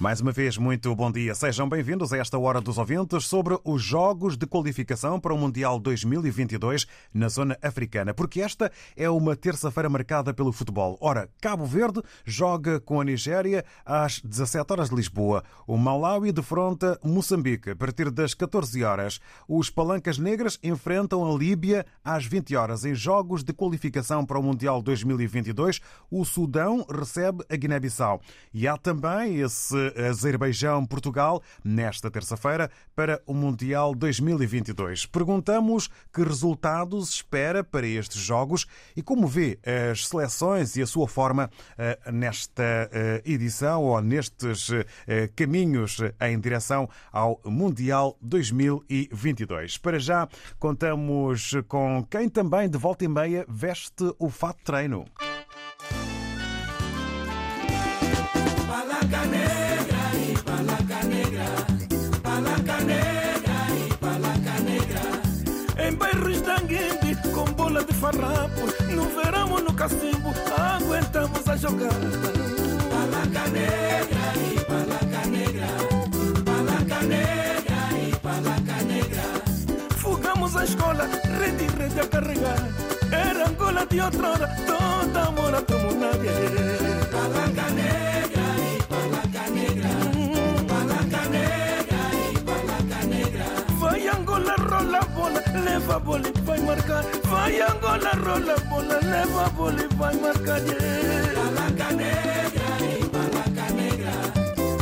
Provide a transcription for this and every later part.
Mais uma vez, muito bom dia. Sejam bem-vindos a esta Hora dos Ouvintes sobre os Jogos de Qualificação para o Mundial 2022 na zona africana, porque esta é uma terça-feira marcada pelo futebol. Ora, Cabo Verde joga com a Nigéria às 17 horas de Lisboa. O Malawi defronta Moçambique a partir das 14 horas. Os Palancas Negras enfrentam a Líbia às 20 horas. Em Jogos de Qualificação para o Mundial 2022, o Sudão recebe a Guiné-Bissau. E há também esse Azerbaijão-Portugal nesta terça-feira para o Mundial 2022. Perguntamos que resultados espera para estes jogos e como vê as seleções e a sua forma eh, nesta eh, edição ou nestes eh, caminhos em direção ao Mundial 2022. Para já, contamos com quem também de volta e meia veste o fato treino. De farrapo. No verão ou no cacimbo, aguentamos a jogar Palanca negra e palanca negra. Palanca negra e palanca negra. Fugamos a escola, rede e rede a carregar. Era Angola de outrora, toda amor a comunidade Palanca negra leva e vai marcar Vai Angola, rola bola, leva e vai marcar yeah. Palanca negra e palanca negra.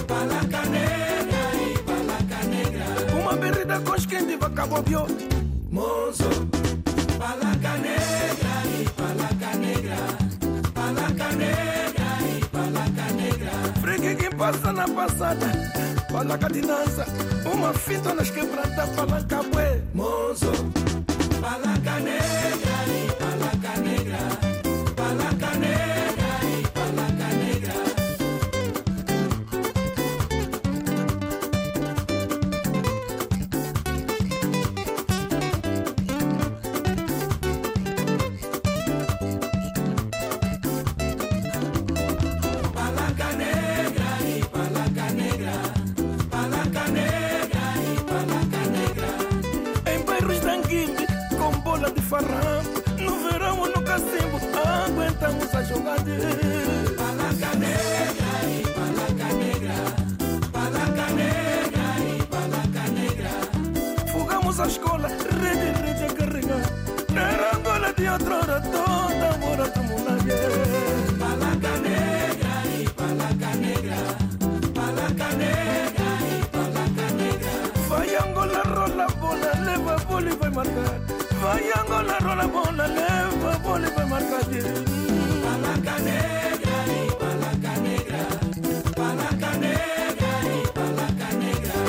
Palanca negra e palanca negra. Uma berrida com skin de vaca bobió Monzo Palanca negra e palanca negra. Palanca negra e palanca negra. Fregue que passa na passada Palanca de dança Uma fita nas quebradas Palanca bué Monzo Palanca negra e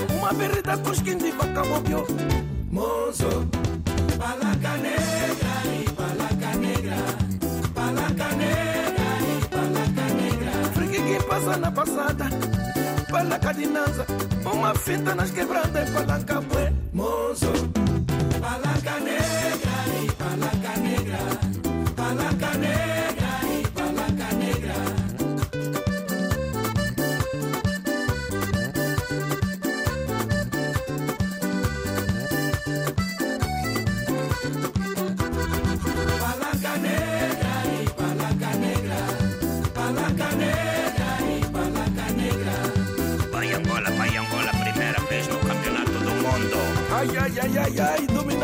Uma berrida com skin de vaca bobió Monzo Palanca negra passa na passada. Palanca de Uma fita nas quebradas Palanca bué Monzo Palanca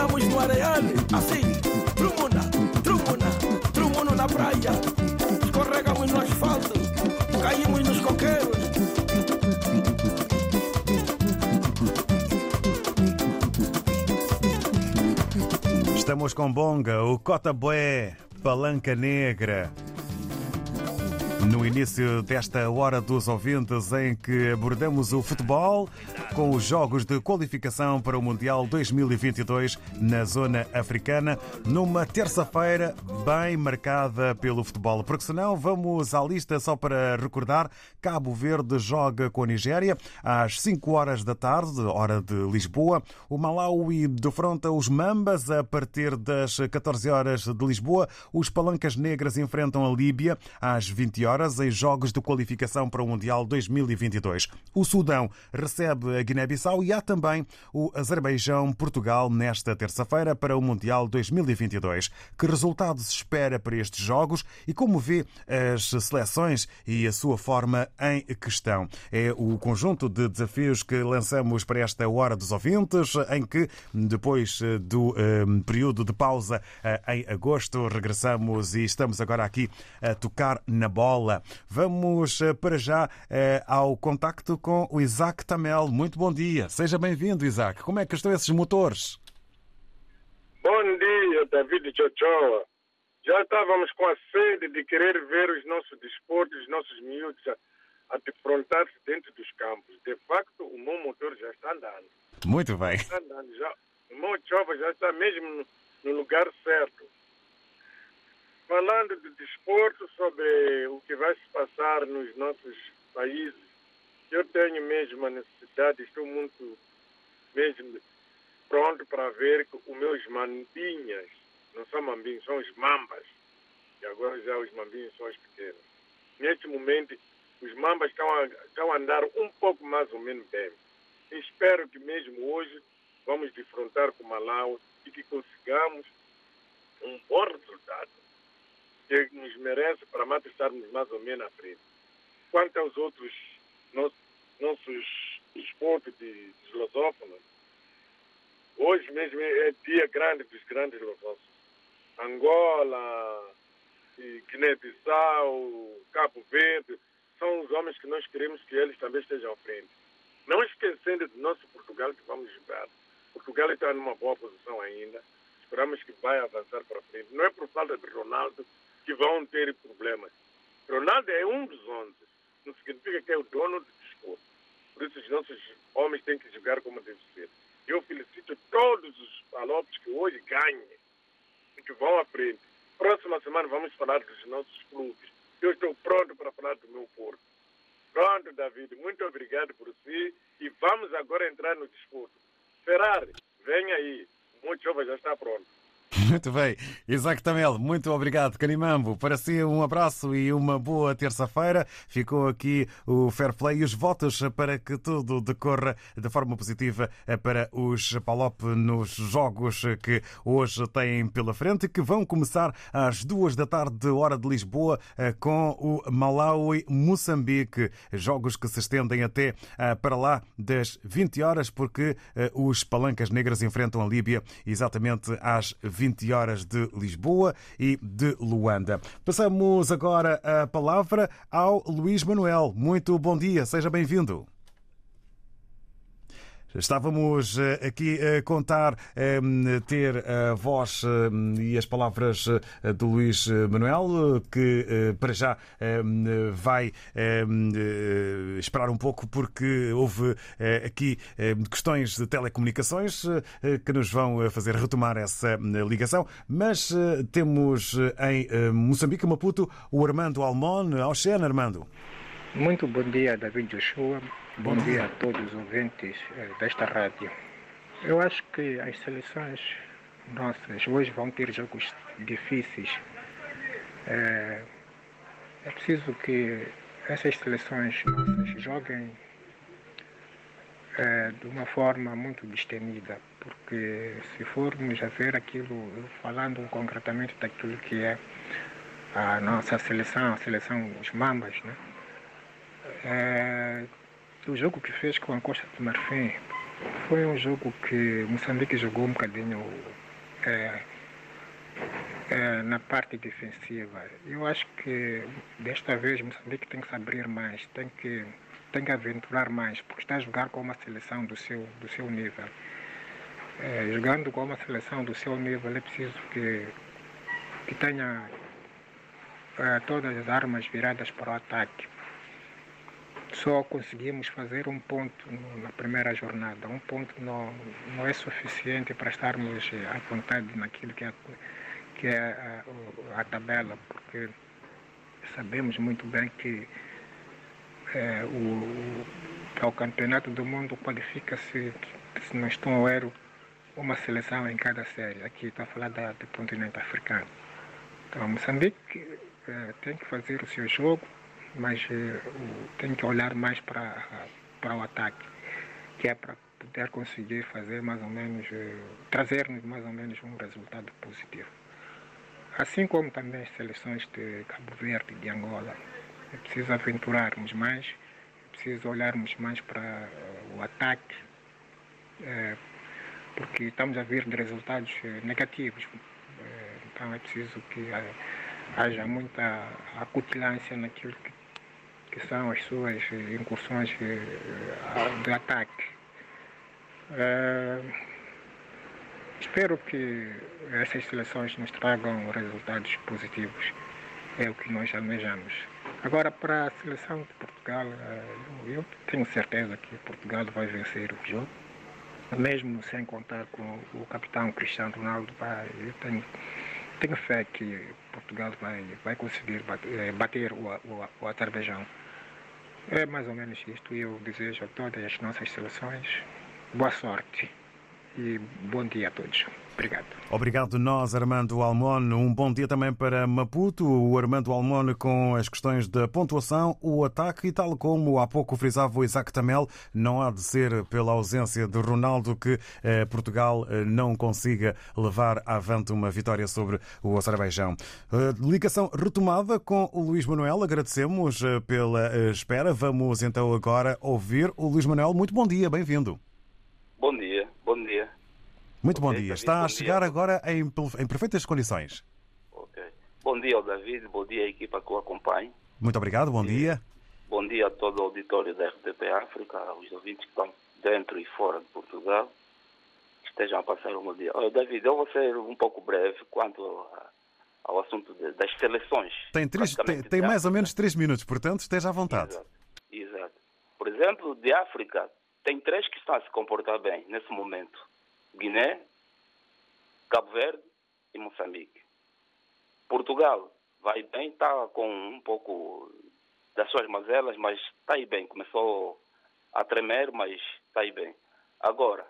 Estamos no areale, assim, trumuna, trumuna, trumuno na praia. Escorregamos no asfalto, caímos nos coqueiros. Estamos com Bonga, o Cota Boé, Palanca Negra. No início desta Hora dos Ouvintes, em que abordamos o futebol, com os jogos de qualificação para o Mundial 2022 na zona africana, numa terça-feira bem marcada pelo futebol. Porque senão vamos à lista só para recordar: Cabo Verde joga com a Nigéria às 5 horas da tarde, hora de Lisboa. O Malawi defronta os Mambas a partir das 14 horas de Lisboa. Os Palancas Negras enfrentam a Líbia às 20 horas em jogos de qualificação para o Mundial 2022. O Sudão recebe a Guiné-Bissau e há também o Azerbaijão-Portugal nesta terça-feira para o Mundial 2022. Que resultado se espera para estes jogos e como vê as seleções e a sua forma em questão? É o conjunto de desafios que lançamos para esta Hora dos Ouvintes, em que, depois do eh, período de pausa eh, em agosto, regressamos e estamos agora aqui a tocar na bola. Vamos eh, para já eh, ao contacto com o Isaac Tamel. Muito bom dia. Seja bem-vindo, Isaac. Como é que estão esses motores? Bom dia, David Chochoa. Já estávamos com a sede de querer ver os nossos desportos, os nossos miúdos a, defrontar-se dentro dos campos. De facto, o meu motor já está andando. Muito bem. Está andando já. O meu chova já está mesmo no, no lugar certo falando de desporto, sobre o que vai se passar nos nossos países, eu tenho mesmo a necessidade, estou muito mesmo pronto para ver que os meus mambinhas, não são mambinhos, são os mambas, e agora já os mambinhos são os pequenos. Neste momento, os mambas estão a, estão a andar um pouco mais ou menos bem. Espero que mesmo hoje vamos defrontar com Malau e que consigamos um bom resultado que nos merece para mais estarmos mais ou menos à frente. Quanto aos outros nossos, nossos desportos de, de lusófonos, hoje mesmo é dia grande dos grandes lusófonos. Angola, Guiné-Bissau, Cabo Verde, são os homens que nós queremos que eles também estejam à frente. Não esquecendo do nosso Portugal que vamos jogar. Portugal está numa boa posição ainda. Esperamos que vai avançar para frente. Não é por falta de Ronaldo que vão ter problemas. Ronaldo é um dos 11. Não significa que é o dono do desporto. Por isso, os nossos homens têm que jogar como deve ser. Eu felicito todos os palopes que hoje ganhem e que vão à frente. Próxima semana vamos falar dos nossos clubes. Eu estou pronto para falar do meu Porto. Pronto, David. Muito obrigado por si. E vamos agora entrar no desporto. Ferrari, venha aí. O Monte já está pronto. Muito bem. Isaac Tamel, muito obrigado. Canimambo, para si um abraço e uma boa terça-feira. Ficou aqui o fair play e os votos para que tudo decorra de forma positiva para os Palop nos jogos que hoje têm pela frente que vão começar às duas da tarde, hora de Lisboa, com o Malawi Moçambique. Jogos que se estendem até eh, para lá das 20 horas, porque eh, os Palancas Negras enfrentam a Líbia exatamente às 20 20 horas de Lisboa e de Luanda. Passamos agora a palavra ao Luís Manuel. Muito bom dia, seja bem-vindo. Estávamos eh, aqui a contar ter a voz ehm, e as palavras eh, do Luís Manuel, que eh, para já vai esperar um pouco, porque houve aqui questões de telecomunicações que nos vão fazer retomar essa ligação. Mas temos em Moçambique, Maputo, o Armando Almon. Oxena, Armando. Muito bom dia, David Joshua. Bom dia a todos os ouvintes eh, desta rádio. Eu acho que as seleções nossas hoje vão ter jogos difíceis. É, é preciso que essas seleções nossas joguem é, de uma forma muito destemida, porque se formos a ver aquilo, falando concretamente daquilo que é a nossa seleção, a seleção dos Mambas, né? É, o jogo que fez com a Costa do Marfim foi um jogo que Moçambique jogou um bocadinho é, é, na parte defensiva. Eu acho que desta vez Moçambique tem que se abrir mais, tem que, tem que aventurar mais, porque está a jogar com uma seleção do seu, do seu nível. eh, jogando com uma seleção do seu nível, é preciso que, que tenha eh, todas as armas viradas para o ataque. Só conseguimos fazer um ponto na primeira jornada. Um ponto não, não é suficiente para estarmos à vontade naquilo que é, que é a, a tabela, porque sabemos muito bem que eh, o, para o campeonato do mundo qualifica-se, se não estou erro, uma seleção em cada série. Aqui está a falar da, do continente africano. Então, Moçambique eh, tem que fazer o seu jogo, mas eh, tem que olhar mais para, para o ataque, que é para poder conseguir fazer mais ou menos, eh, trazer-nos mais ou menos um resultado positivo. Assim como também as seleções de Cabo Verde e de Angola. É preciso aventurarmos mais, é preciso olharmos mais para eh, o ataque, porque estamos a vir de resultados negativos. Então é preciso que haja muita acutilância naquilo que, que são as suas eh, incursões eh, de ataque. Eh, espero que essas seleções nos tragam resultados positivos. É o que nós almejamos. Agora, para a seleção de Portugal, eu tenho certeza que Portugal vai vencer o jogo mesmo sem contar com o capitão Cristiano Ronaldo, eu tenho, tenho fé que Portugal vai, vai conseguir bater, bater o, o, o Azerbaijão. É mais ou menos isto. Eu desejo a todas as nossas seleções boa sorte e bom dia a todos. Obrigado. Obrigado nós, Armando Almon. Um bom dia também para Maputo. O Armando Almon com as questões da pontuação, o ataque e tal como há pouco frisava o Isaac Tamel, não há de ser pela ausência de Ronaldo que eh, Portugal eh, não consiga levar avante uma vitória sobre o Azerbaijão. Eh, ligação retomada com o Luís Manuel. Agradecemos eh, pela eh, espera. Vamos então agora ouvir o Luís Manuel. Muito bom dia, bem-vindo. Bom dia, bom dia. Muito bom Ok, dia. Está bom a chegar dia. agora em, em perfeitas condições. Bom dia ao David, bom dia à equipa que o acompanha. Muito obrigado, bom dia. Bom dia a todo o auditório da RTP África, aos ouvintes que estão dentro e fora de Portugal. que Estejam a passar um bom dia. Oh, David, eu vou ser um pouco breve quanto ao assunto de- das seleções. Tem, três, tem, tem mais ou menos três minutos, portanto esteja à vontade. Exato. Por exemplo, de África, tem três que estão a se comportar bem nesse momento: Guiné, Cabo Verde e Moçambique. Portugal vai bem, está com um pouco das suas mazelas, mas está aí bem. Começou a tremer, mas está aí bem. Agora,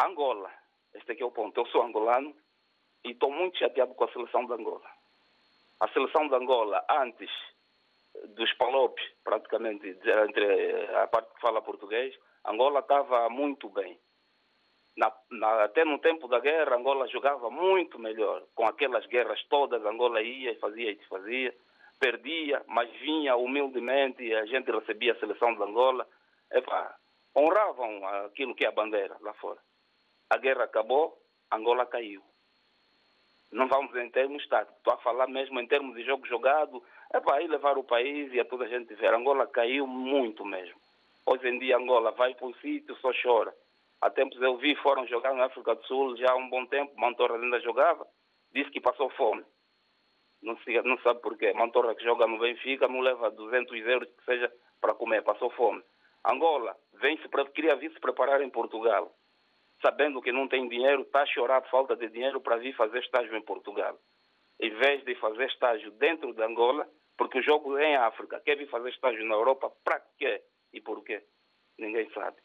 Angola, este aqui é o ponto. Eu sou angolano e estou muito chateado com a seleção de Angola. A seleção de Angola, antes dos palopes, praticamente, entre a parte que fala português, Angola estava muito bem. Na, na, até no tempo da guerra, Angola jogava muito melhor. Com aquelas guerras todas, Angola ia e fazia e desfazia. Perdia, mas vinha humildemente e a gente recebia a seleção de Angola. Epa, honravam aquilo que é a bandeira lá fora. A guerra acabou, Angola caiu. Não vamos em termos táticos, estou a falar mesmo em termos de jogo jogado. É para aí levar o país e a toda a gente ver. Angola caiu muito mesmo. Hoje em dia Angola vai para o sítio, só chora. Há tempos eu vi, foram jogar na África do Sul já há um bom tempo, Mantorra ainda jogava, disse que passou fome. Não, se, não sabe porquê. Mantorra que joga no Benfica não leva 200 euros que seja para comer, passou fome. Angola vem -se, queria vir se preparar em Portugal, sabendo que não tem dinheiro, está a chorar de falta de dinheiro para vir fazer estágio em Portugal. Em vez de fazer estágio dentro de Angola, porque o jogo é em África, quer vir fazer estágio na Europa, para quê e porquê? Ninguém sabe.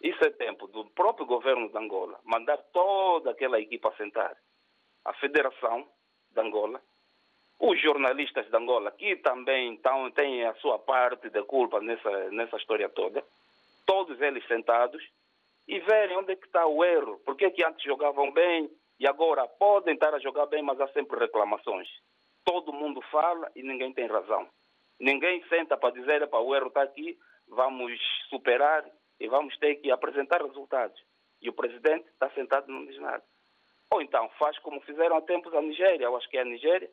Isso é tempo do próprio governo de Angola mandar toda aquela equipa sentar. A Federação de Angola, os jornalistas de Angola, que também tão, têm a sua parte de culpa nessa, nessa história toda, todos eles sentados e verem onde é que está o erro. Por que, que antes jogavam bem e agora podem estar a jogar bem, mas há sempre reclamações. Todo mundo fala e ninguém tem razão. Ninguém senta para dizer, para o erro está aqui, vamos superar e vamos ter que apresentar resultados. E o presidente está sentado e não diz nada. Ou então faz como fizeram há tempos a Nigéria, eu acho que é a Nigéria,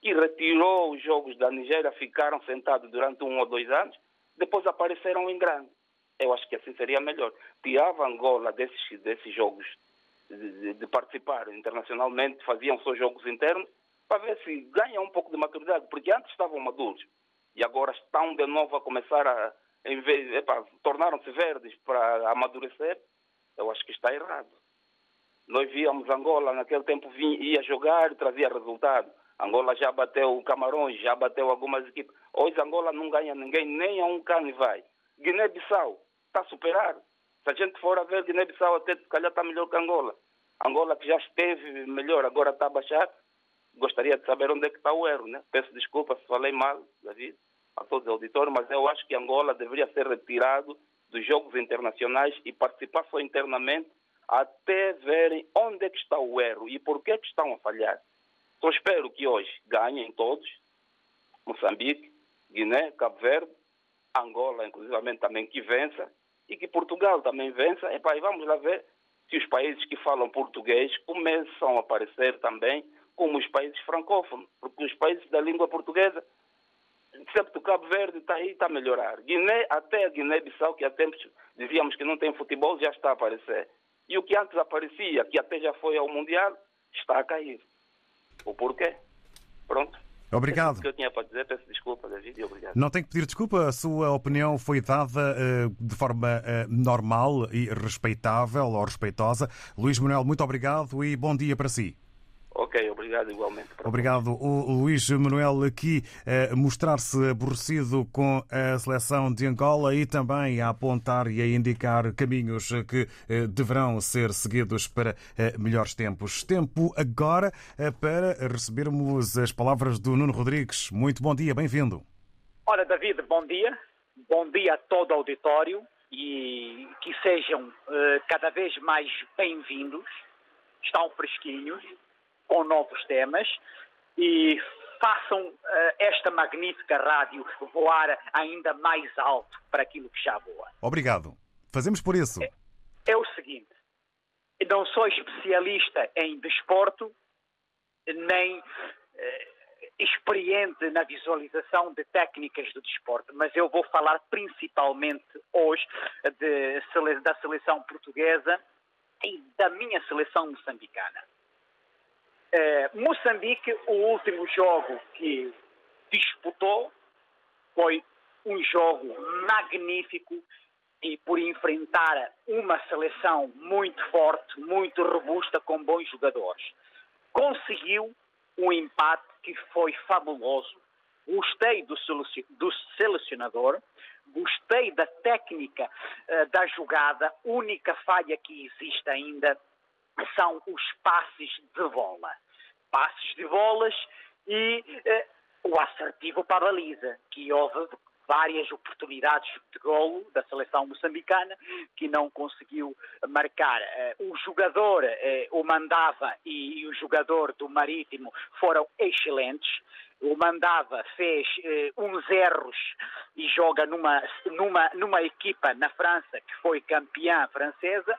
que retirou os jogos da Nigéria, ficaram sentados durante um ou dois anos, depois apareceram em grande. Eu acho que assim seria melhor. Tirava Angola desses, desses jogos de, de participar internacionalmente, faziam seus jogos internos, para ver se ganham um pouco de maturidade, porque antes estavam maduros e agora estão de novo a começar a, tornaram-se verdes para amadurecer. Eu acho que está errado. Nós víamos Angola naquele tempo vinha, ia jogar e trazia resultado. Angola já bateu Camarões, já bateu algumas equipes. Hoje Angola não ganha ninguém, nem a um cano vai. Guiné-Bissau está a superar. Se a gente for a ver Guiné-Bissau até se calhar está melhor que Angola. Angola que já esteve melhor, agora está a baixar. Gostaria de saber onde é que está o erro, né? Peço desculpa se falei mal, David, a todos os auditores, mas eu acho que Angola deveria ser retirado dos jogos internacionais e participar só internamente até verem onde é que está o erro e por que é que estão a falhar. Só espero que hoje ganhem todos, Moçambique, Guiné, Cabo Verde, Angola, inclusivamente também que vença, e que Portugal também vença. Epá, e vamos lá ver se os países que falam português começam a aparecer também como os países francófonos, porque os países da língua portuguesa, excepto Cabo Verde, está aí, está a melhorar. Guiné, até a Guiné-Bissau, que há tempos dizíamos que não tem futebol, já está a aparecer. E o que antes aparecia, que até já foi ao Mundial, está a cair. O porquê? Pronto. Obrigado. É que eu tinha para dizer, peço desculpa, David, obrigado. Não tem que pedir desculpa, a sua opinião foi dada uh, de forma uh, normal e respeitável ou respeitosa. Luís Manuel, muito obrigado e bom dia para si. Ok, obrigado igualmente. Obrigado. O Luís Manuel aqui a mostrar-se aborrecido com a seleção de Angola e também a apontar e a indicar caminhos que deverão ser seguidos para melhores tempos. Tempo agora para recebermos as palavras do Nuno Rodrigues. Muito bom dia, bem-vindo. Ora, David, bom dia. Bom dia a todo o auditório e que sejam cada vez mais bem-vindos. Estão fresquinhos com novos temas e façam uh, esta magnífica rádio voar ainda mais alto para aquilo que já voa. Obrigado. Fazemos por isso. É, é o seguinte: não sou especialista em desporto, nem uh, experiente na visualização de técnicas do desporto, mas eu vou falar principalmente hoje de, da seleção portuguesa e da minha seleção moçambicana. Eh, Moçambique, o último jogo que disputou foi um jogo magnífico e por enfrentar uma seleção muito forte, muito robusta, com bons jogadores. Conseguiu um empate que foi fabuloso. Gostei do, do selecionador, gostei da técnica uh, da jogada. Única falha que existe ainda são os passes de bola. Passes de bolas e eh, o assertivo para a baliza, que houve várias oportunidades de golo da seleção moçambicana que não conseguiu marcar. Eh, o jogador, eh, o Mandava e, o jogador do Marítimo foram excelentes. O Mandava fez uns erros e joga numa, numa, numa equipa na França que foi campeã francesa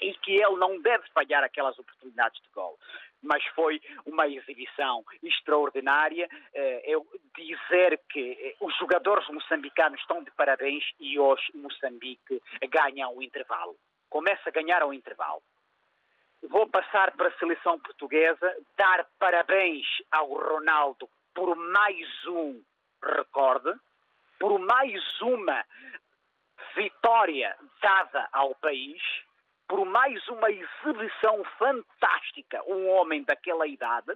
e que ele não deve falhar aquelas oportunidades de gol. Mas foi uma exibição extraordinária. Eh, eu dizer que eh, os jogadores moçambicanos estão de parabéns e hoje Moçambique ganha o intervalo. Começa a ganhar o intervalo. Vou passar para a seleção portuguesa, dar parabéns ao Ronaldo por mais um recorde, por mais uma vitória dada ao país por mais uma exibição fantástica, um homem daquela idade,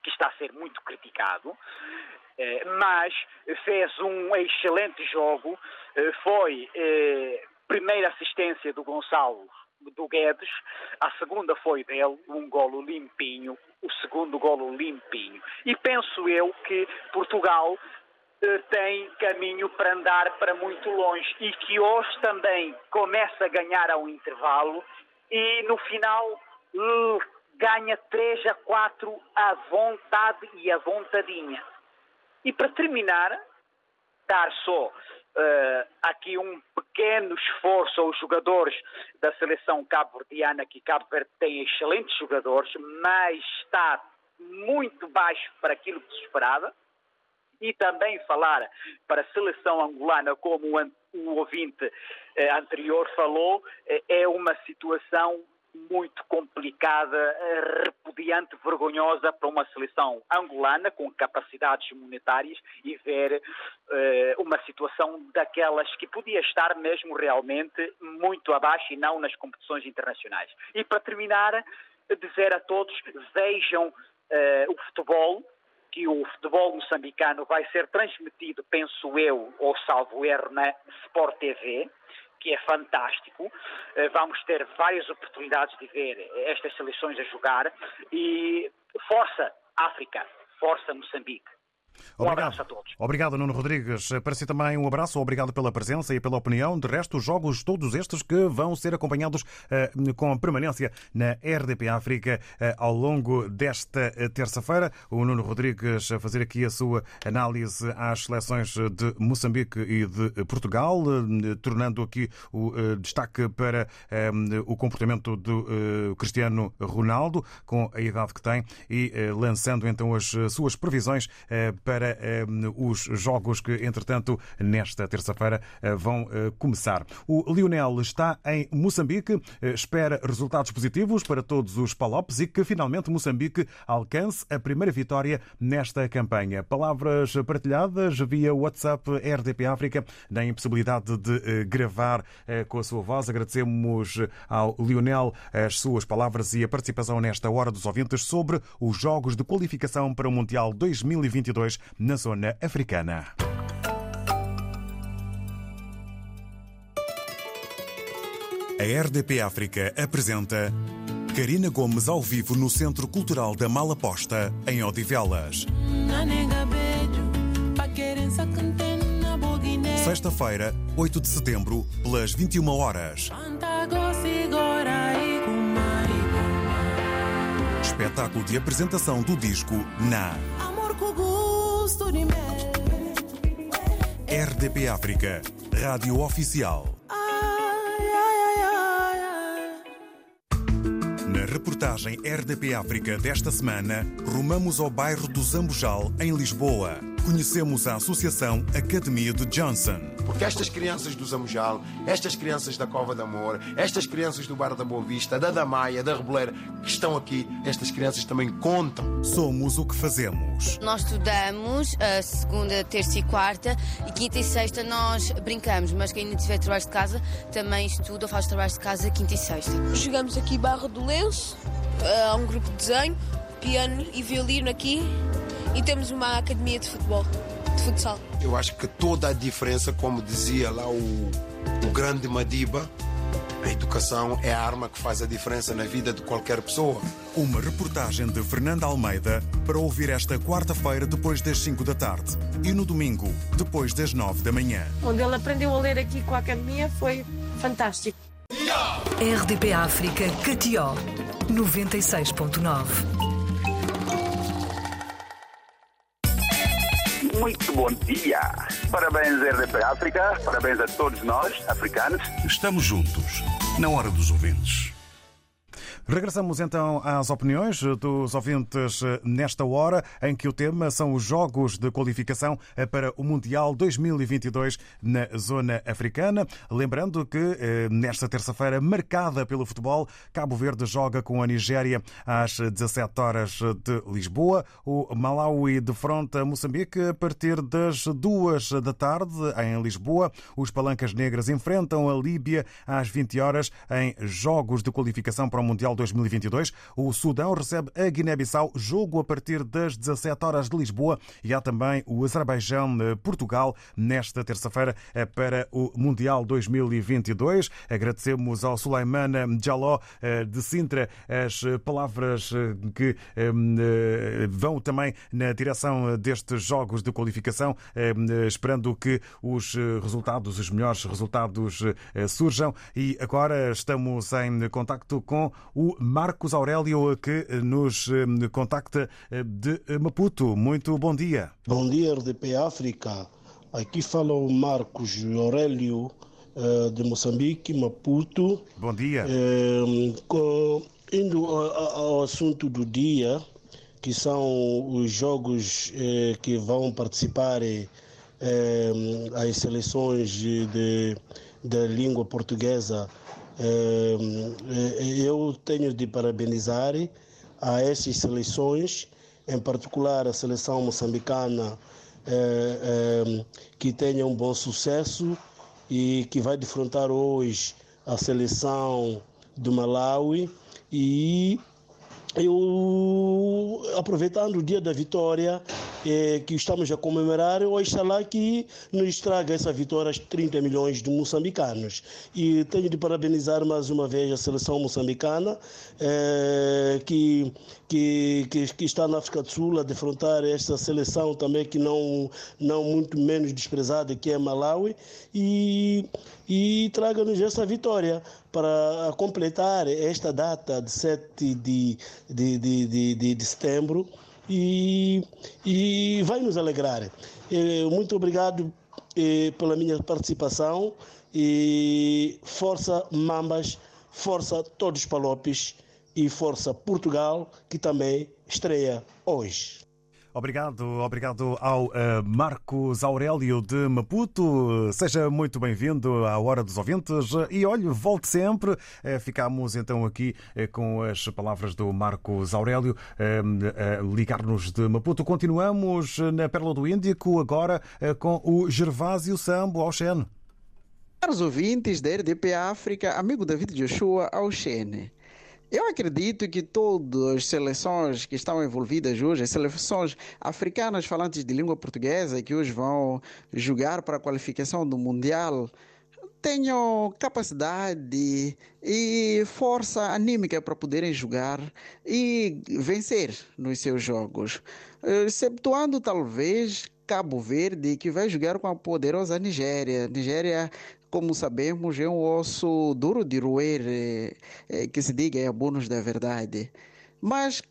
que está a ser muito criticado, eh, mas fez um excelente jogo, eh, foi eh, primeira assistência do Gonçalo do Guedes, a segunda foi dele, um golo limpinho, o segundo golo limpinho. E penso eu que Portugal tem caminho para andar para muito longe e que hoje também começa a ganhar ao intervalo e no final ganha 3 a 4 à vontade e à vontadinha. E para terminar, dar só uh, aqui um pequeno esforço aos jogadores da seleção cabo-verdiana, que Cabo Verde tem excelentes jogadores, mas está muito baixo para aquilo que se esperava e também falar para a seleção angolana, como o ouvinte eh, anterior falou, eh, é uma situação muito complicada, eh, repudiante, vergonhosa para uma seleção angolana com capacidades monetárias e ver uma situação daquelas que podia estar mesmo realmente muito abaixo e não nas competições internacionais. E para terminar, dizer a todos, vejam o futebol, que o futebol moçambicano vai ser transmitido, penso eu, ou salvo erro, na Sport TV, que é fantástico. Eh, Vamos ter várias oportunidades de ver estas seleções a jogar e força África, força Moçambique. Um Obrigado. abraço a todos. Obrigado, Nuno Rodrigues. Para si também um abraço, obrigado pela presença e pela opinião. De resto, os jogos todos estes que vão ser acompanhados eh, com permanência na RDP África eh, ao longo desta eh, terça-feira. O Nuno Rodrigues a fazer aqui a sua análise às seleções de Moçambique e de Portugal, eh, tornando aqui o destaque para o comportamento do Cristiano Ronaldo, com a idade que tem, e lançando então as suas previsões eh, para eh, os jogos que, entretanto, nesta terça-feira eh, vão eh, começar. O Lionel está em Moçambique, eh, espera resultados positivos para todos os palopes e que finalmente Moçambique alcance a primeira vitória nesta campanha. Palavras partilhadas via WhatsApp RDP África, na impossibilidade de gravar com a sua voz. Agradecemos ao Lionel as suas palavras e a participação nesta hora dos ouvintes sobre os jogos de qualificação para o Mundial 2022 na zona africana. A RDP África apresenta Karina Gomes ao vivo no Centro Cultural da Malaposta, em Odivelas. Sexta-feira, 8 de setembro, pelas 21 horas. Espetáculo de apresentação do disco Na RDP África, Rádio Oficial. Na reportagem RDP África desta semana, rumamos ao bairro do Zambujal, em Lisboa. Conhecemos a Associação Academia de Johnson. Porque estas crianças do Zamujal, estas crianças da Cova de Amor, estas crianças do Bar da Boa Vista, da Damaia, da Reboleira, que estão aqui, estas crianças também contam. Somos o que fazemos. Nós estudamos a segunda, terça e quarta e quinta e sexta nós brincamos, mas quem ainda tiver trabalhos de casa também estuda ou faz trabalhos de casa quinta e sexta. Jogamos aqui Barra do Lenço, eh, há um grupo de desenho, piano e violino aqui e temos uma academia de futebol, de futsal. Eu acho que toda a diferença, como dizia lá o, o grande Madiba, a educação é a arma que faz a diferença na vida de qualquer pessoa. Uma reportagem de Fernanda Almeida para ouvir esta quarta-feira depois das 5 da tarde e no domingo depois das 9 da manhã. Onde ele aprendeu a ler aqui com a academia foi fantástico. RDP África, Catió, 96.9. Muito bom dia. Parabéns, RDP África. Parabéns a todos nós, africanos. Estamos juntos, na hora dos ouvintes. Regressamos então às opiniões dos ouvintes nesta hora, em que o tema são os jogos de qualificação para o Mundial 2022 na zona africana. Lembrando que eh, nesta terça-feira, marcada pelo futebol, Cabo Verde joga com a Nigéria às 17 horas de Lisboa. O Malawi defronta Moçambique a partir das 2 da tarde em Lisboa. Os Palancas Negras enfrentam a Líbia às 20 horas em jogos de qualificação para o Mundial 2022. O Sudão recebe a Guiné-Bissau, jogo a partir das 17 horas de Lisboa. E há também o Azerbaijão-Portugal nesta terça-feira eh, para o Mundial 2022. Agradecemos ao Sulaimana Jaló eh, de Sintra as palavras eh, que vão também na direção destes jogos de qualificação, esperando que os resultados, os melhores resultados surjam. E agora estamos em contacto com o Marcos Aurélio, que nos contacta de Maputo. Muito bom dia. Bom dia, RDP África. Aqui fala o Marcos Aurélio eh, de Moçambique, Maputo. Bom dia. Eh, com- indo ao assunto do dia, que são os jogos eh, que vão participar eh, eh, as seleções de, da língua portuguesa Eu tenho de parabenizar a essas seleções, em particular a seleção moçambicana, que tenha um bom sucesso e que vai defrontar hoje a seleção do Malawi. E eu aproveitando o dia da vitória eh, que estamos a comemorar, oxalá que nos traga essa vitória aos 30 milhões de moçambicanos. E tenho de parabenizar mais uma vez a seleção moçambicana, eh, que, que, que, que, está na África do Sul a defrontar esta seleção também que não, não muito menos desprezada, que é Malawi, e, e traga-nos essa vitória para completar esta data de 7 de, de, de, de, de, de setembro e, e vai nos alegrar. Muito obrigado pela minha participação e força Mambas, força todos os Palopes e força Portugal, que também estreia hoje. Obrigado, obrigado ao uh, Marcos Aurélio de Maputo. Seja muito bem-vindo à Hora dos Ouvintes e olhe, volte sempre. Uh, ficamos então aqui uh, com as palavras do Marcos Aurélio, ligar-nos de Maputo. Continuamos na Pérola do Índico, agora com o Gervásio Sambo Auxene. Caros ouvintes da RDP África, amigo David Joshua Auxene. Eu acredito que todas as seleções que estão envolvidas hoje, as seleções africanas falantes de língua portuguesa que hoje vão jogar para a qualificação do Mundial, tenham capacidade e força anímica para poderem jogar e vencer nos seus jogos. Exceptuando talvez Cabo Verde, que vai jogar com a poderosa Nigéria. Nigéria como sabemos, é um osso duro de roer, é, que se diga, é a bônus da verdade. Mas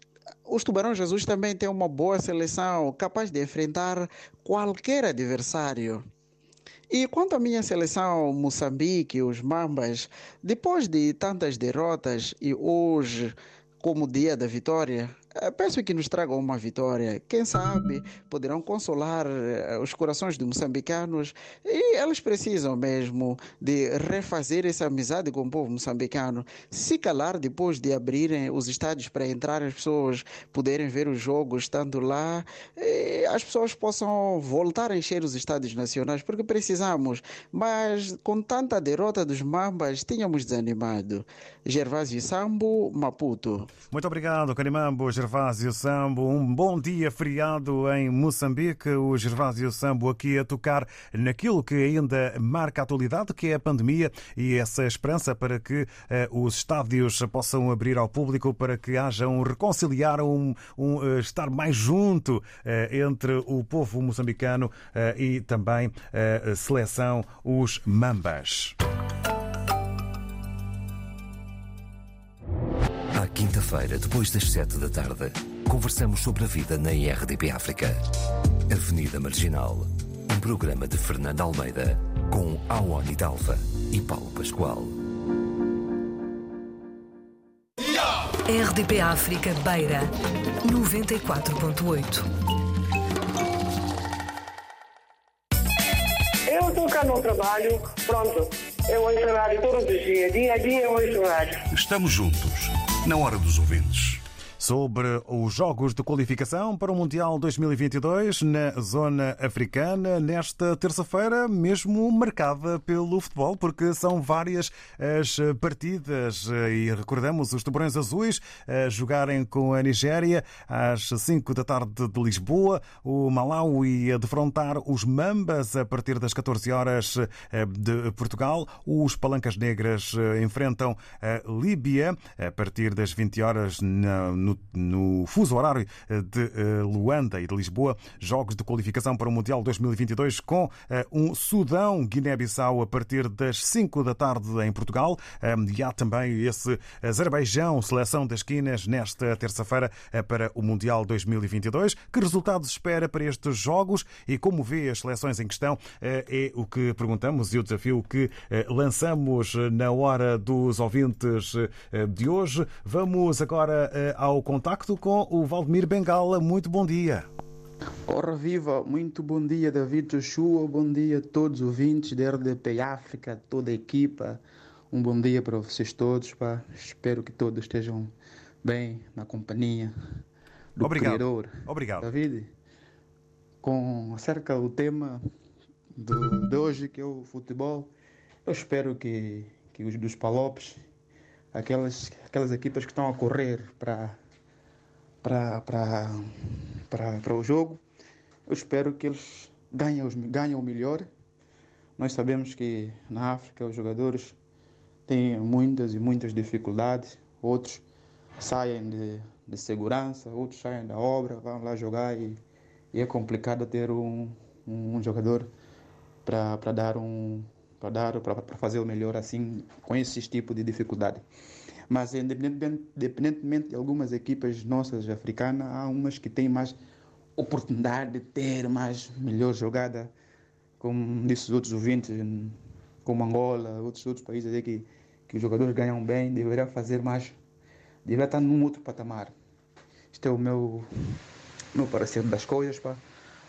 os Tubarões Jesus também têm uma boa seleção, capaz de enfrentar qualquer adversário. E quanto à minha seleção Moçambique, os Mambas, depois de tantas derrotas e hoje como dia da vitória, Peço que nos tragam uma vitória. Quem sabe poderão consolar os corações dos moçambicanos e eles precisam mesmo de refazer essa amizade com o povo moçambicano. Se calar depois de abrirem os estádios para entrar as pessoas poderem ver os jogos estando lá, e as pessoas possam voltar a encher os estádios nacionais, porque precisamos. Mas com tanta derrota dos Mambas, tínhamos desanimado. Gervásio Sambo, Maputo. Muito obrigado, Carimambo. Gervásio Sambo. Um bom dia feriado em Moçambique. O Gervásio Sambo aqui a tocar naquilo que ainda marca a atualidade, que é a pandemia e essa esperança para que uh, os estádios possam abrir ao público, para que haja um reconciliar, um, um uh, estar mais junto uh, entre o povo moçambicano e também a seleção, os Mambas. À quinta-feira, depois das sete da tarde, conversamos sobre a vida na IRDP África. Avenida Marginal, um programa de Fernando Almeida, com Awani Dalva e Paulo Pascoal. RDP África Beira, 94.8. Eu estou cá no trabalho, pronto. Eu ouço rádio todos os dias, dia a dia eu ouço rádio. Estamos juntos, na hora dos ouvintes. Sobre os jogos de qualificação para o Mundial 2022 na zona africana, nesta terça-feira, mesmo marcada pelo futebol, porque são várias as partidas e recordamos os Tubarões Azuis a jogarem com a Nigéria às 5 da tarde de Lisboa, o Malawi a defrontar os Mambas a partir das 14 horas de Portugal, os Palancas Negras enfrentam a Líbia a partir das 20 horas no no, fuso horário de Luanda e de Lisboa, jogos de qualificação para o Mundial 2022 com um Sudão, Guiné-Bissau a partir das 5 da tarde em Portugal. E há também esse Azerbaijão, seleção das quinas, nesta terça-feira para o Mundial 2022. Que resultados espera para estes jogos e como vê as seleções em questão? É o que perguntamos e o desafio que lançamos na hora dos ouvintes de hoje. Vamos agora ao contacto com o Valdemir Bengala. Muito bom dia. Ora viva, muito bom dia David Joshua, bom dia a todos os ouvintes da RDP África, toda a equipa. Um bom dia para vocês todos. Pá. Espero que todos estejam bem na companhia do Obrigado. Criador. Obrigado. David, com acerca do tema do, de hoje, que é o futebol, eu espero que, que os dos Palopes, aquelas, aquelas equipas que estão a correr para para o jogo, eu espero que eles ganhem, ganhem o melhor. Nós sabemos que na África os jogadores têm muitas e muitas dificuldades, outros saem de, de segurança, outros saem da obra, vão lá jogar e, e é complicado ter um, um, um jogador para dar um para dar para fazer o melhor assim com esses tipos de dificuldade. Mas independentemente, de algumas equipas nossas africanas, há umas que têm mais oportunidade de ter mais melhor jogada, como disse os outros ouvintes, como Angola, outros outros países aí que que os jogadores ganham bem, deveria fazer mais, deveria estar num outro patamar. Este é o meu meu parecer das coisas, pá.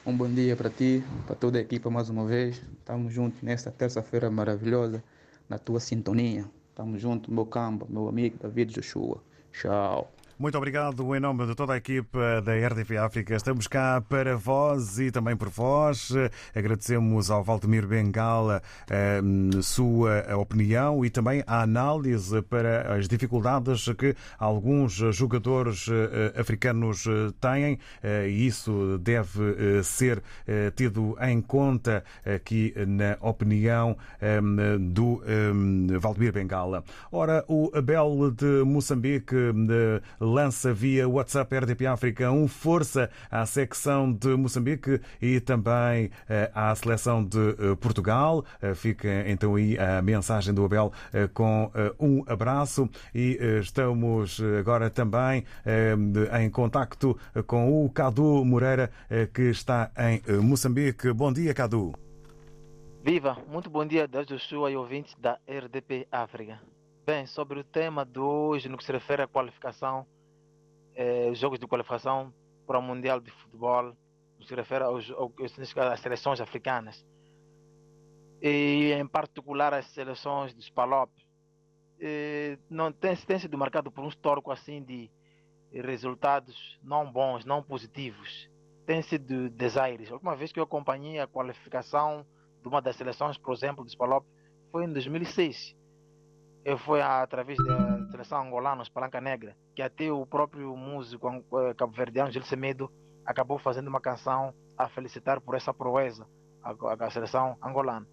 Um bom dia para ti, para toda a equipa mais uma vez. Estamos juntos nesta terça-feira maravilhosa, na tua sintonia. Estamos juntos, meu campo, meu amigo David Joshua. Tchau. Muito obrigado em nome de toda a equipa da RDP África. Estamos cá para vós e também por vós. Agradecemos ao Valdemir Bengala a sua opinião e também a análise para as dificuldades que alguns jogadores africanos têm e isso deve ser tido em conta aqui na opinião do Valdemir Bengala. Ora, o Abel de Moçambique lança via WhatsApp RDP África um força à secção de Moçambique e também à seleção de Portugal. Fica então aí a mensagem do Abel com um abraço e estamos agora também em contacto com o Cadu Moreira que está em Moçambique. Bom dia, Cadu. Viva, muito bom dia, desde o Joshua e ouvintes da RDP África. Bem, sobre o tema de hoje, no que se refere à qualificação eh, jogos de qualificação para o Mundial de Futebol, se refere aos, às seleções africanas, e em particular as seleções dos PALOP, eh, não tem sido marcado por um histórico assim de resultados não bons, não positivos. Tem sido desaires. A última vez que eu acompanhei a qualificação de uma das seleções, por exemplo, dos PALOP, foi em 2006 foi através da seleção angolana, os Palanca Negra, que até o próprio músico cabo-verdiano Gil Semedo acabou fazendo uma canção a felicitar por essa proeza a, a seleção angolana.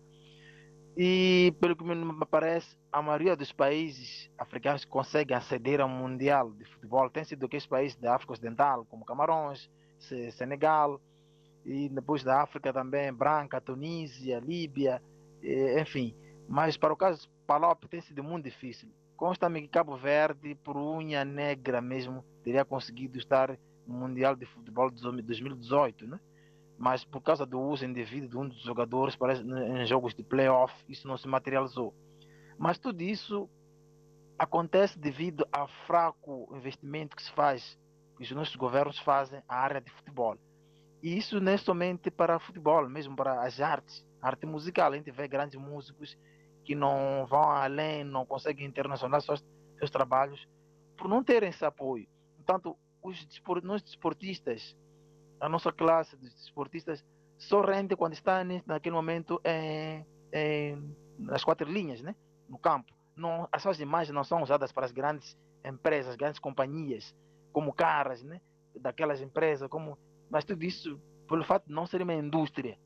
E, pelo que me parece, a maioria dos países africanos que conseguem aceder ao Mundial de Futebol tem sido aqueles países da África Ocidental, como Camarões, Senegal, e depois da África também, Branca, Tunísia, Líbia, enfim. Mas para o caso Palop tem sido muito difícil. Consta-me que Cabo Verde, por unha negra mesmo, teria conseguido estar no Mundial de Futebol de 2018, né? mas por causa do uso indevido de um dos jogadores parece, em jogos de playoff, isso não se materializou. Mas tudo isso acontece devido ao fraco investimento que se faz, que os nossos governos fazem à área de futebol. E isso não é somente para futebol, mesmo para as artes, arte musical. A gente vê grandes músicos que não vão além, não conseguem internacionalizar seus, seus trabalhos, por não terem esse apoio. Portanto, os nós desportistas, a nossa classe de desportistas, só rende quando está naquele momento nas quatro linhas, né? no campo. Não, as suas imagens não são usadas para as grandes empresas, grandes companhias, como caras, né? daquelas empresas, como mas tudo isso pelo fato de não ser uma indústria,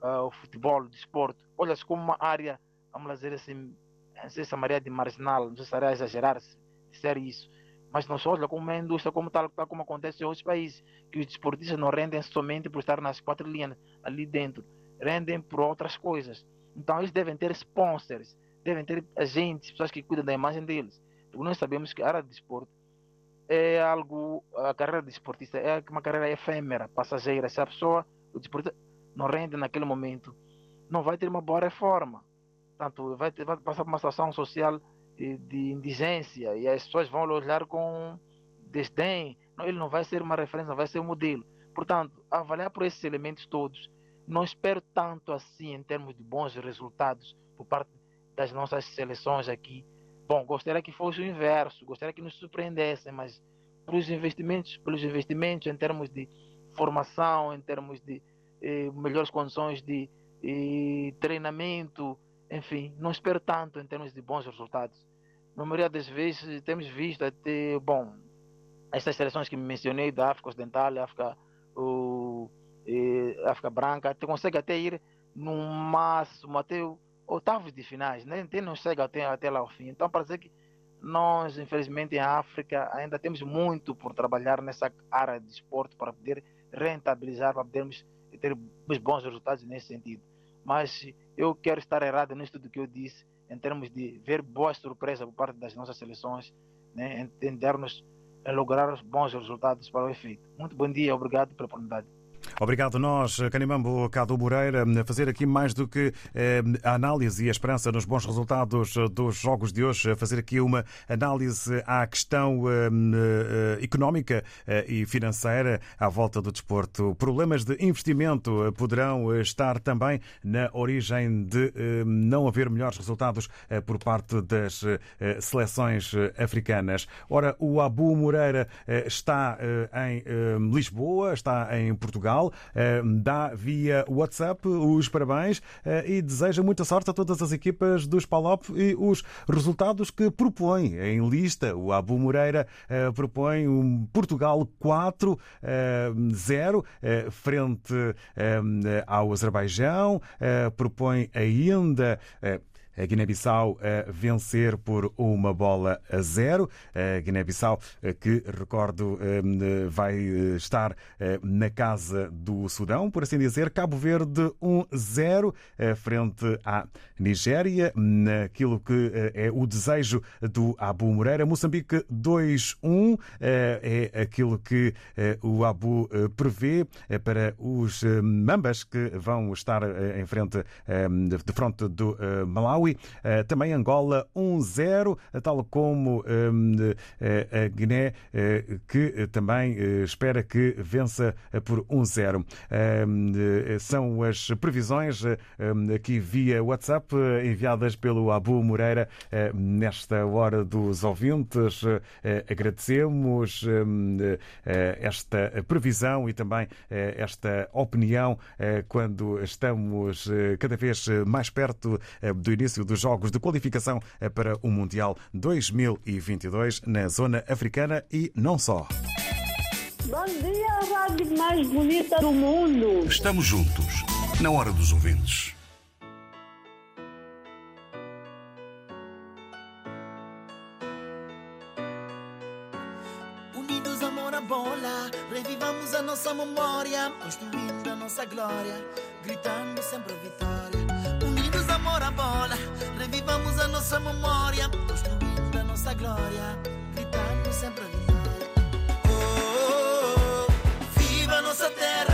uh, o futebol, o desporto, olha-se como uma área vamos dizer assim, não sei se de marginal, não sei se a exagerar se disser isso, mas se olha como uma indústria, como tal, tal como acontece em outros países, que os desportistas não rendem somente por estar nas quatro linhas ali dentro, rendem por outras coisas. Então eles devem ter sponsors, devem ter agentes, pessoas que cuidam da imagem deles. Porque nós sabemos que a área de desporto é algo, a carreira de desportista é uma carreira efêmera, passageira. Se a pessoa, o desportista não rende naquele momento, não vai ter uma boa reforma. Portanto, vai, ter, vai passar por uma situação social de, indigência e as pessoas vão olhar com desdém. Não, ele não vai ser uma referência, não vai ser um modelo. Portanto, avaliar por esses elementos todos, não espero tanto assim em termos de bons resultados por parte das nossas seleções aqui, Bom, gostaria que fosse o inverso, gostaria que nos surpreendessem, mas pelos investimentos, pelos investimentos em termos de formação, em termos de eh, melhores condições de eh, treinamento, enfim, não espero tanto em termos de bons resultados. Na maioria das vezes temos visto até, bom, estas seleções que mencionei da África Ocidental, África, o, eh, África Branca, até consegue até ir no máximo até oitavos de finais, né? até não chega até, até lá ao fim. Então, dizer que nós, infelizmente, em África, ainda temos muito por trabalhar nessa área de esporte para poder rentabilizar, para podermos ter bons resultados nesse sentido. Mas eu quero estar errado nisso tudo que eu disse, em termos de ver boas surpresas por parte das nossas seleções, né? entendermos lograr bons resultados para o efeito. Muito bom dia, obrigado pela oportunidade. Obrigado nós, Canimambo Cado Moreira, a fazer aqui mais do que eh, a análise e a esperança nos bons resultados dos jogos de hoje, a fazer aqui uma análise à questão eh, eh, económica e financeira à volta do desporto. Problemas de investimento poderão estar também na origem de não haver melhores resultados por parte das seleções africanas. Ora, o Abu Moreira está em Lisboa, está em Portugal. Eh, dá via WhatsApp os parabéns eh, e deseja muita sorte a todas as equipas dos Palop e os resultados que propõe em lista. O Abu Moreira eh, propõe um Portugal 4-0 frente ao Azerbaijão, propõe ainda a Guiné-Bissau a vencer por uma bola a zero. A Guiné-Bissau, que recordo, hum, vai estar na casa do Sudão, por assim dizer. Cabo Verde 1-0 hum, frente à Nigéria, naquilo que é o desejo do Abu Moreira. Moçambique 2-1 é aquilo que o Abu prevê para os Mambas que vão estar em frente de frente do Malawi. Malawi, eh, também Angola 1-0, tal como eh, a Guiné, eh, que também espera que vença por 1-0. São as previsões aqui via WhatsApp enviadas pelo Abu Moreira nesta hora dos ouvintes. Agradecemos esta previsão e também esta opinião quando estamos cada vez mais perto do início início dos Jogos de Qualificação para o Mundial 2022 na zona africana e não só. Bom dia, a rádio mais bonita do mundo. Estamos juntos, na hora dos ouvintes. Unidos, amor, a bola. Revivamos a nossa memória, construindo a nossa glória, gritando sempre vitória amor à bola. Revivamos a nossa memória, construindo a nossa glória, gritando sempre a vitória. Oh, oh, oh, viva a nossa terra,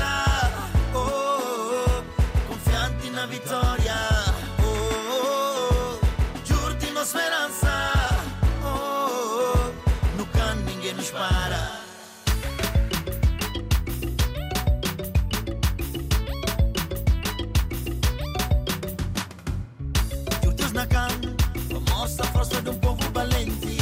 força de um povo valente.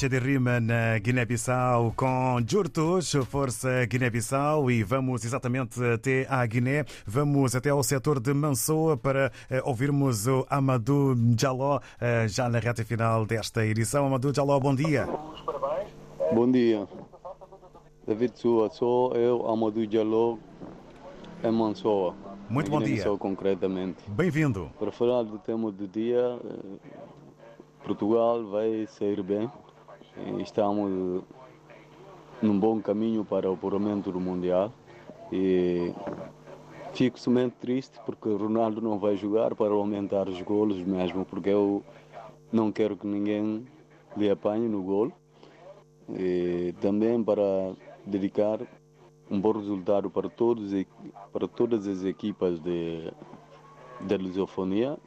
Pacha de Rima na Guiné-Bissau com Jurtus, Força Guiné-Bissau e vamos exatamente até à Guiné. Vamos até ao setor de Mansoa para eh, ouvirmos o Amadou Jaló eh, já na reta final desta edição. Amadou Jaló, bom dia. Bom dia. David Sua, sou eu, Amadou Diallo, em Mansoa. Muito bom dia. Concretamente. Bem-vindo. Para falar do tema do dia, eh, Portugal vai sair bem. Estamos num bom caminho para o apuramento do Mundial. E fico somente triste porque Ronaldo não vai jogar para aumentar os golos mesmo, porque eu não quero que ninguém lhe apanhe no golo. E também para dedicar um bom resultado para todos para todas as equipas de, de lusofonia,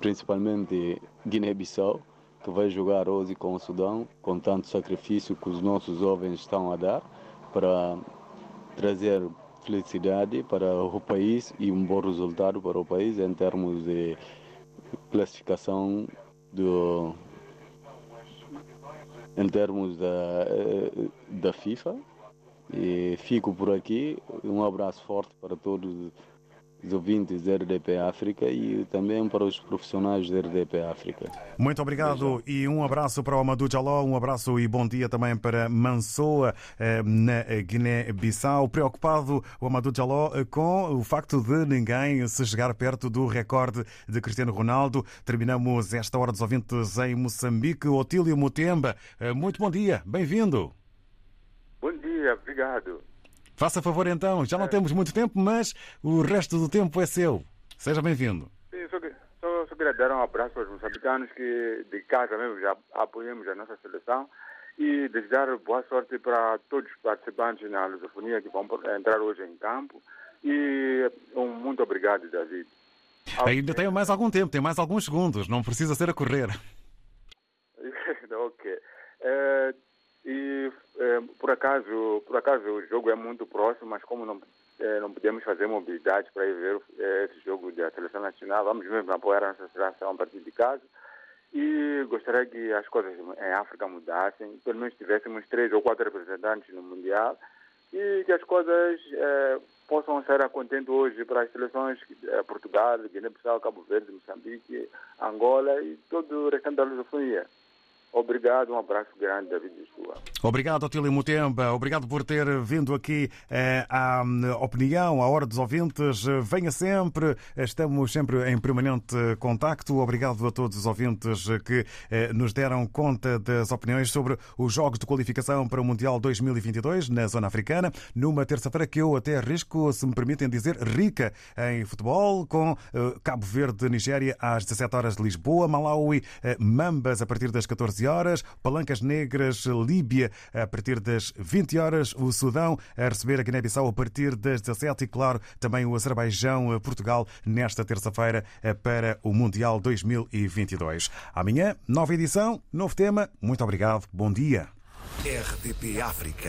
principalmente Guiné-Bissau, que vai jogar hoje com o Sudão, com tanto sacrifício que os nossos jovens estão a dar para trazer felicidade para o país e um bom resultado para o país em termos de classificação do em termos da, eh, da FIFA. E fico por aqui. Um abraço forte para todos os ouvintes da RDP África e também para os profissionais da RDP África. Muito obrigado e um abraço para o Amadou Jaló, um abraço e bom dia também para Mansoa, eh, na Guiné-Bissau. Preocupado o Amadou Jaló eh, com o facto de ninguém se chegar perto do recorde de Cristiano Ronaldo. Terminamos esta hora dos ouvintes em Moçambique. Otílio Mutemba, eh, muito bom dia, bem-vindo. Bom dia, obrigado. Faça favor então, já não temos muito tempo, mas o resto do tempo é seu. Seja bem-vindo. Sim, só, só, só queria dar um abraço aos moçambicanos que de casa mesmo já apoiamos a nossa seleção e desejar boa sorte para todos os participantes na lusofonia que vão entrar hoje em campo. E um muito obrigado, David. Ainda tem mais algum tempo, tem mais alguns segundos, não precisa ser a correr. ok. Eh, e eh, por acaso, por acaso o jogo é muito próximo, mas como não eh, não podemos fazer mobilidade para ir ver eh, esse jogo da seleção nacional, vamos mesmo apoiar a nossa seleção a partir de casa. E gostaria que as coisas em África mudassem, pelo menos tivéssemos três ou quatro representantes no Mundial e que as coisas eh, possam ser a hoje para as seleções eh, Portugal, Guiné-Bissau, Cabo Verde, Moçambique, Angola e todo o restante da lusofonia. Obrigado, um abraço grande, David Sua. Obrigado, Otílio Mutemba. Obrigado por ter vindo aqui eh, à hum, opinião, à hora dos ouvintes. Venha sempre, estamos sempre em permanente contacto. Obrigado a todos os ouvintes que eh, nos deram conta das opiniões sobre os jogos de qualificação para o Mundial 2022 na zona africana, numa terça-feira que eu até arrisco, se me permitem dizer, rica em futebol, com eh, Cabo Verde, Nigéria às 17 horas de Lisboa, Malawi, eh, Mambas a partir das 14 horas, Palancas Negras, Líbia a partir das 20 horas, o Sudão a receber a Guiné-Bissau a partir das 17 e, claro, também o Azerbaijão, Portugal, nesta terça-feira eh, para o Mundial 2022. Amanhã, nova edição, novo tema. Muito obrigado, bom dia. RDP África.